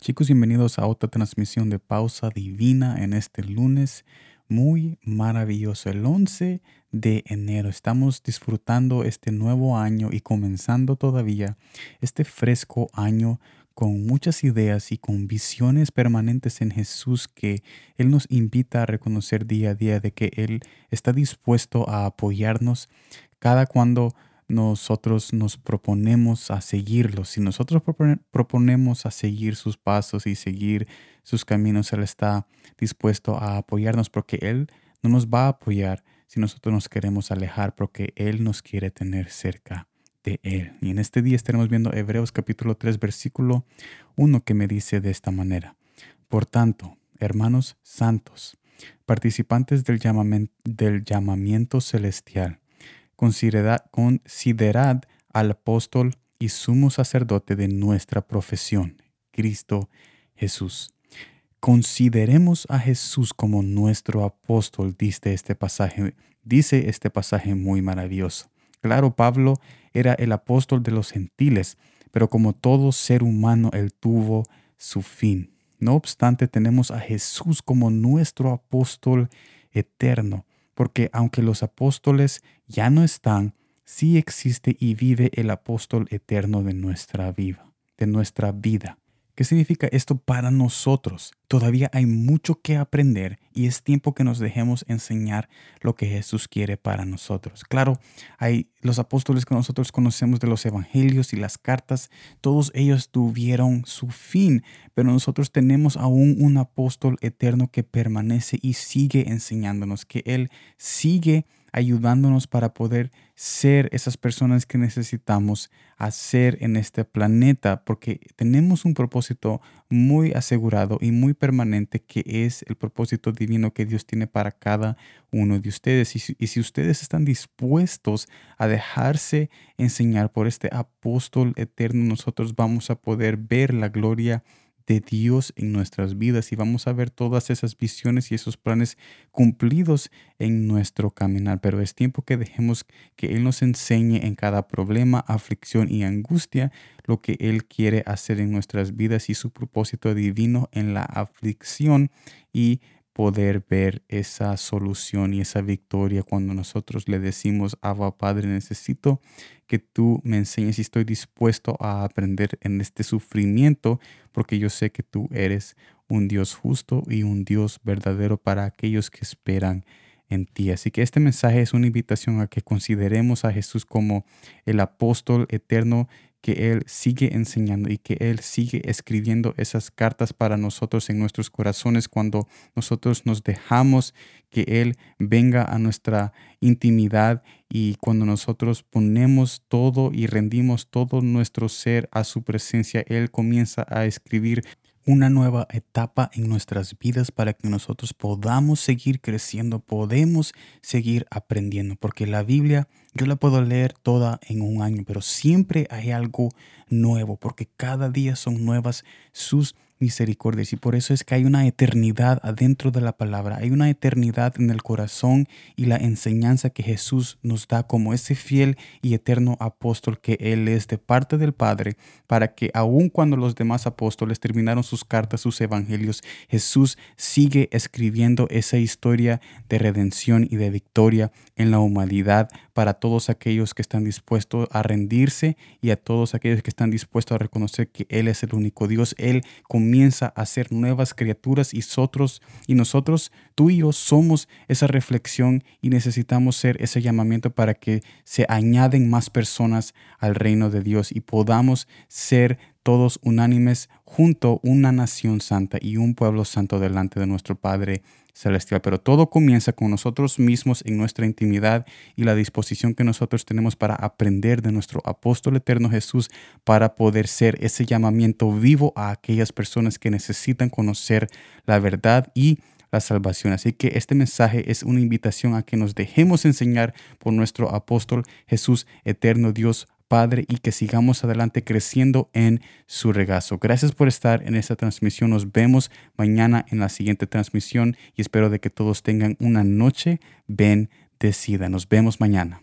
Chicos, bienvenidos a otra transmisión de Pausa Divina en este lunes muy maravilloso, el 11 de enero. Estamos disfrutando este nuevo año y comenzando todavía este fresco año con muchas ideas y con visiones permanentes en Jesús que Él nos invita a reconocer día a día de que Él está dispuesto a apoyarnos cada cuando nosotros nos proponemos a seguirlo, si nosotros proponemos a seguir sus pasos y seguir sus caminos, Él está dispuesto a apoyarnos porque Él no nos va a apoyar si nosotros nos queremos alejar porque Él nos quiere tener cerca de Él. Y en este día estaremos viendo Hebreos capítulo 3 versículo 1 que me dice de esta manera. Por tanto, hermanos santos, participantes del, del llamamiento celestial, considerad, al apóstol y sumo sacerdote de nuestra profesión, Cristo Jesús. Consideremos a Jesús como nuestro apóstol, dice este pasaje, dice este pasaje muy maravilloso. Claro, Pablo era el apóstol de los gentiles, pero como todo ser humano, él tuvo su fin. No obstante, tenemos a Jesús como nuestro apóstol eterno porque aunque los apóstoles ya no están, sí existe y vive el apóstol eterno de nuestra vida, de nuestra vida. ¿Qué significa esto para nosotros? Todavía hay mucho que aprender y es tiempo que nos dejemos enseñar lo que Jesús quiere para nosotros. Claro, hay los apóstoles que nosotros conocemos de los evangelios y las cartas, todos ellos tuvieron su fin, pero nosotros tenemos aún un apóstol eterno que permanece y sigue enseñándonos, que Él sigue ayudándonos para poder ser esas personas que necesitamos hacer en este planeta, porque tenemos un propósito muy asegurado y muy permanente que es el propósito divino que Dios tiene para cada uno de ustedes. Y si, ustedes están dispuestos a dejarse enseñar por este apóstol eterno, nosotros vamos a poder ver la gloria de Dios en nuestras vidas y vamos a ver todas esas visiones y esos planes cumplidos en nuestro caminar. Pero es tiempo que dejemos que Él nos enseñe en cada problema, aflicción y angustia lo que Él quiere hacer en nuestras vidas y su propósito divino en la aflicción y poder ver esa solución y esa victoria cuando nosotros le decimos, Abba Padre, necesito que tú me enseñes y estoy dispuesto a aprender en este sufrimiento porque yo sé que tú eres un Dios justo y un Dios verdadero para aquellos que esperan en ti. Así que este mensaje es una invitación a que consideremos a Jesús como el apóstol eterno que Él sigue enseñando y que Él sigue escribiendo esas cartas para nosotros en nuestros corazones cuando nosotros nos dejamos que Él venga a nuestra intimidad y cuando nosotros ponemos todo y rendimos todo nuestro ser a su presencia, Él comienza a escribir una nueva etapa en nuestras vidas para que nosotros podamos seguir creciendo, podemos seguir aprendiendo, porque la Biblia yo la puedo leer toda en un año, pero siempre hay algo nuevo, porque cada día son nuevas sus misericordias. Y por eso es que hay una eternidad adentro de la palabra, hay una eternidad en el corazón y la enseñanza que Jesús nos da como ese fiel y eterno apóstol que Él es de parte del Padre, para que aun cuando los demás apóstoles terminaron sus cartas, sus evangelios, Jesús sigue escribiendo esa historia de redención y de victoria en la humanidad para todos aquellos que están dispuestos a rendirse y a todos aquellos que están dispuestos a reconocer que Él es el único Dios. Él comienza a ser nuevas criaturas y nosotros, y nosotros, tú y yo, somos esa reflexión y necesitamos ser ese llamamiento para que se añaden más personas al reino de Dios y podamos ser todos unánimes junto una nación santa y un pueblo santo delante de nuestro Padre celestial. Pero todo comienza con nosotros mismos en nuestra intimidad y la disposición que nosotros tenemos para aprender de nuestro apóstol eterno Jesús para poder ser ese llamamiento vivo a aquellas personas que necesitan conocer la verdad y la salvación. Así que este mensaje es una invitación a que nos dejemos enseñar por nuestro apóstol Jesús, eterno Dios Padre, y que sigamos adelante creciendo en su regazo. Gracias por estar en esta transmisión. Nos vemos mañana en la siguiente transmisión y espero de que todos tengan una noche bendecida. Nos vemos mañana.